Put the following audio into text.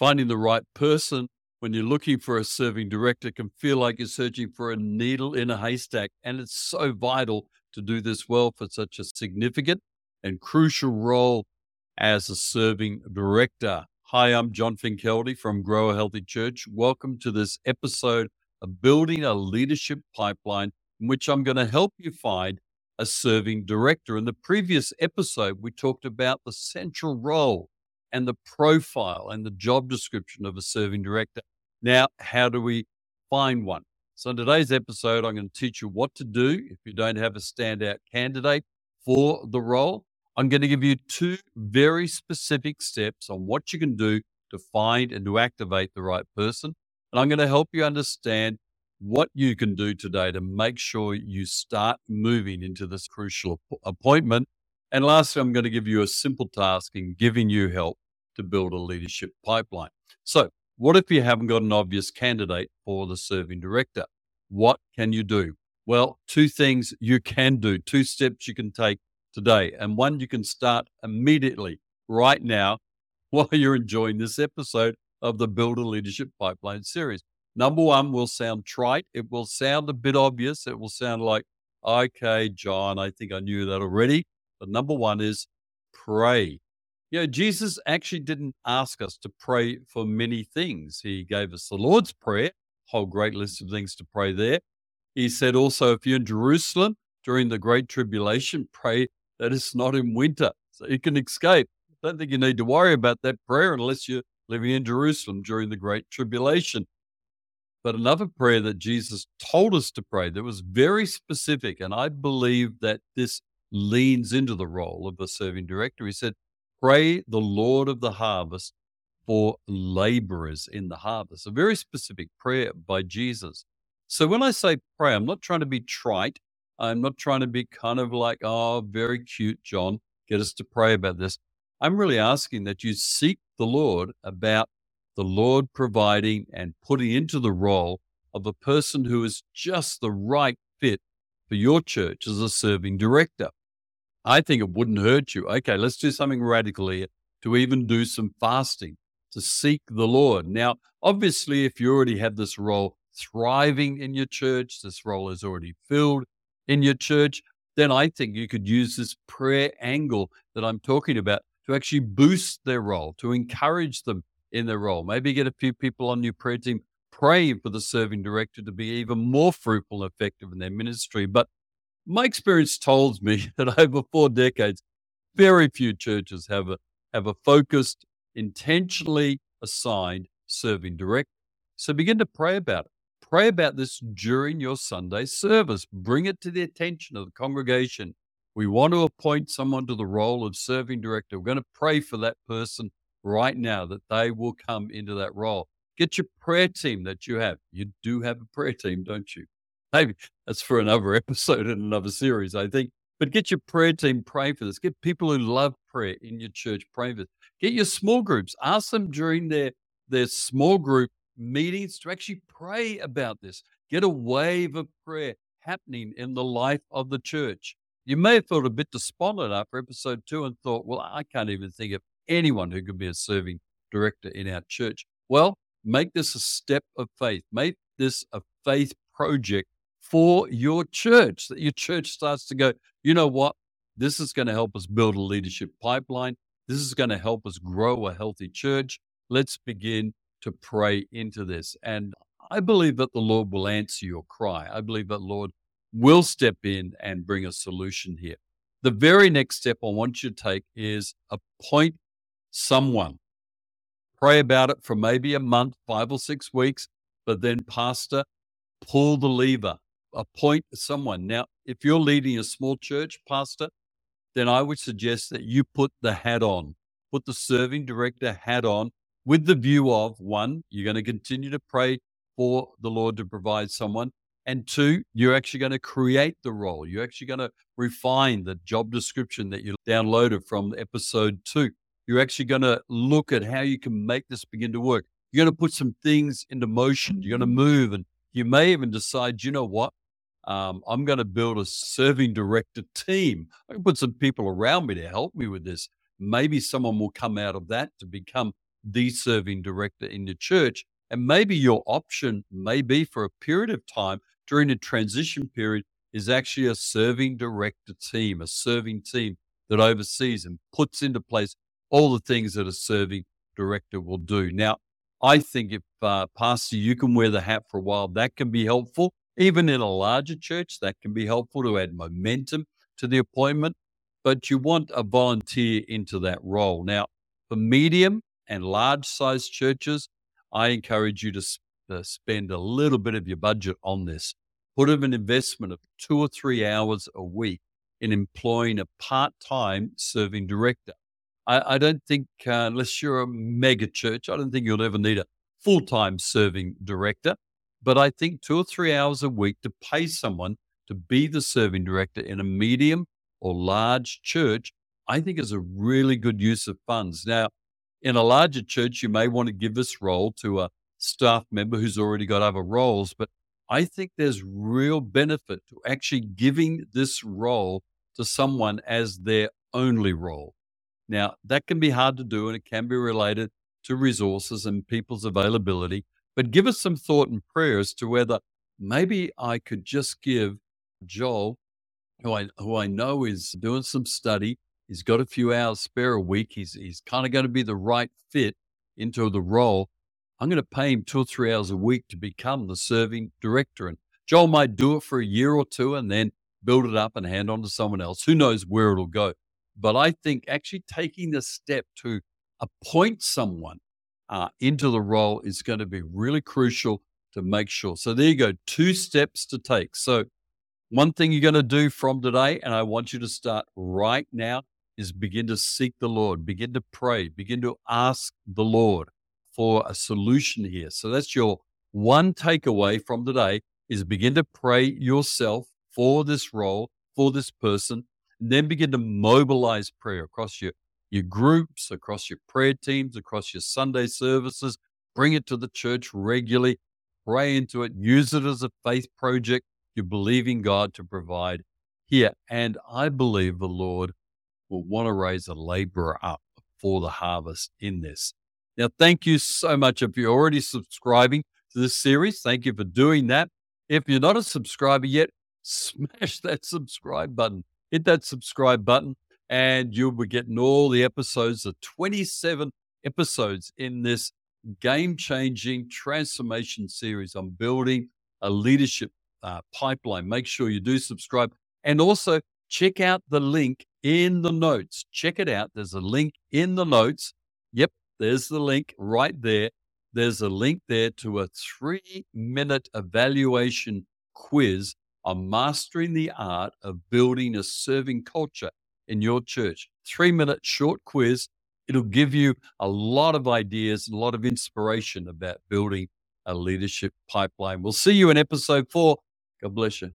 Finding the right person when you're looking for a serving director can feel like you're searching for a needle in a haystack. And it's so vital to do this well for such a significant and crucial role as a serving director. Hi, I'm John Finkelde from Grow a Healthy Church. Welcome to this episode of Building a Leadership Pipeline, in which I'm going to help you find a serving director. In the previous episode, we talked about the central role and the profile and the job description of a serving director. Now, how do we find one? So, in today's episode, I'm going to teach you what to do if you don't have a standout candidate for the role. I'm going to give you two very specific steps on what you can do to find and to activate the right person. And I'm going to help you understand what you can do today to make sure you start moving into this crucial appointment. And lastly, I'm going to give you a simple task in giving you help to build a leadership pipeline. So, what if you haven't got an obvious candidate for the serving director? What can you do? Well, two things you can do, two steps you can take today, and one you can start immediately right now while you're enjoying this episode of the Build a Leadership Pipeline series. Number one will sound trite. It will sound a bit obvious. It will sound like, okay, John, I think I knew that already. But number one is pray. You know, Jesus actually didn't ask us to pray for many things. He gave us the Lord's Prayer, a whole great list of things to pray there. He said also, if you're in Jerusalem during the Great Tribulation, pray that it's not in winter so you can escape. I don't think you need to worry about that prayer unless you're living in Jerusalem during the Great Tribulation. But another prayer that Jesus told us to pray that was very specific, and I believe that this leans into the role of a serving director. He said, Pray the Lord of the harvest for laborers in the harvest. A very specific prayer by Jesus. So when I say pray, I'm not trying to be trite. I'm not trying to be kind of like, oh, very cute, John, get us to pray about this. I'm really asking that you seek the Lord about the Lord providing and putting into the role of a person who is just the right fit for your church as a serving director. I think it wouldn't hurt you. Okay, let's do something radical here to even do some fasting to seek the Lord. Now, obviously, if you already have this role thriving in your church, this role is already filled in your church, then I think you could use this prayer angle that I'm talking about to actually boost their role, to encourage them in their role. Maybe get a few people on your prayer team praying for the serving director to be even more fruitful and effective in their ministry. But my experience tells me that over four decades, very few churches have a have a focused, intentionally assigned serving director. So begin to pray about it. Pray about this during your Sunday service. Bring it to the attention of the congregation. We want to appoint someone to the role of serving director. We're going to pray for that person right now that they will come into that role. Get your prayer team that you have. You do have a prayer team, don't you? Maybe that's for another episode in another series, I think. But get your prayer team praying for this. Get people who love prayer in your church praying for this. Get your small groups. Ask them during their, their small group meetings to actually pray about this. Get a wave of prayer happening in the life of the church. You may have felt a bit despondent after episode two and thought, well, I can't even think of anyone who could be a serving director in our church. Well, make this a step of faith. Make this a faith project for your church, that your church starts to go, you know what? This is going to help us build a leadership pipeline. This is going to help us grow a healthy church. Let's begin to pray into this. And I believe that the Lord will answer your cry. I believe that Lord will step in and bring a solution here. The very next step I want you to take is appoint someone. Pray about it for maybe a month, five or six weeks, but then, Pastor, pull the lever, appoint someone. Now, if you're leading a small church, Pastor, then I would suggest that you put the hat on, put the serving director hat on with the view of one, you're going to continue to pray for the Lord to provide someone. And two, you're actually going to create the role. You're actually going to refine the job description that you downloaded from episode two. You're actually going to look at how you can make this begin to work. You're going to put some things into motion. You're going to move and you may even decide, you know what? Um, I'm going to build a serving director team. I can put some people around me to help me with this. Maybe someone will come out of that to become the serving director in the church. And maybe your option may be for a period of time during a transition period is actually a serving director team, a serving team that oversees and puts into place all the things that a serving director will do. Now, I think if, uh, Pastor, you can wear the hat for a while, that can be helpful. Even in a larger church, that can be helpful to add momentum to the appointment. But you want a volunteer into that role. Now, for medium and large sized churches, I encourage you to uh, spend a little bit of your budget on this. Put an investment of two or three hours a week in employing a part time serving director. I, I don't think, uh, unless you're a mega church, I don't think you'll ever need a full time serving director. But I think two or three hours a week to pay someone to be the serving director in a medium or large church, I think is a really good use of funds. Now, in a larger church, you may want to give this role to a staff member who's already got other roles, but I think there's real benefit to actually giving this role to someone as their only role. Now, that can be hard to do and it can be related to resources and people's availability, but give us some thought and prayer as to whether maybe I could just give Joel, who I, who I know is doing some study, he's got a few hours spare a week, he's, he's kind of going to be the right fit into the role. I'm going to pay him two or three hours a week to become the serving director. And Joel might do it for a year or two and then build it up and hand on to someone else. Who knows where it'll go? But I think actually taking the step to appoint someone uh, into the role is going to be really crucial to make sure. So there you go, two steps to take. So one thing you're going to do from today, and I want you to start right now, is begin to seek the Lord, begin to pray, begin to ask the Lord for a solution here. So that's your one takeaway from today is begin to pray yourself for this role, for this person, and then begin to mobilize prayer across your, your groups, across your prayer teams, across your Sunday services. Bring it to the church regularly, pray into it, use it as a faith project. You're believing God to provide here. And I believe the Lord will want to raise a laborer up for the harvest in this. Now, thank you so much. If you're already subscribing to this series, thank you for doing that. If you're not a subscriber yet, smash that subscribe button. Hit that subscribe button, and you'll be getting all the episodes, the 27 episodes in this game changing transformation series. I'm building a leadership uh, pipeline. Make sure you do subscribe. And also check out the link in the notes. Check it out. There's a link in the notes. Yep, there's the link right there. There's a link there to a three minute evaluation quiz on mastering the art of building a serving culture in your church. Three minute short quiz. It'll give you a lot of ideas, a lot of inspiration about building a leadership pipeline. We'll see you in episode four. God bless you.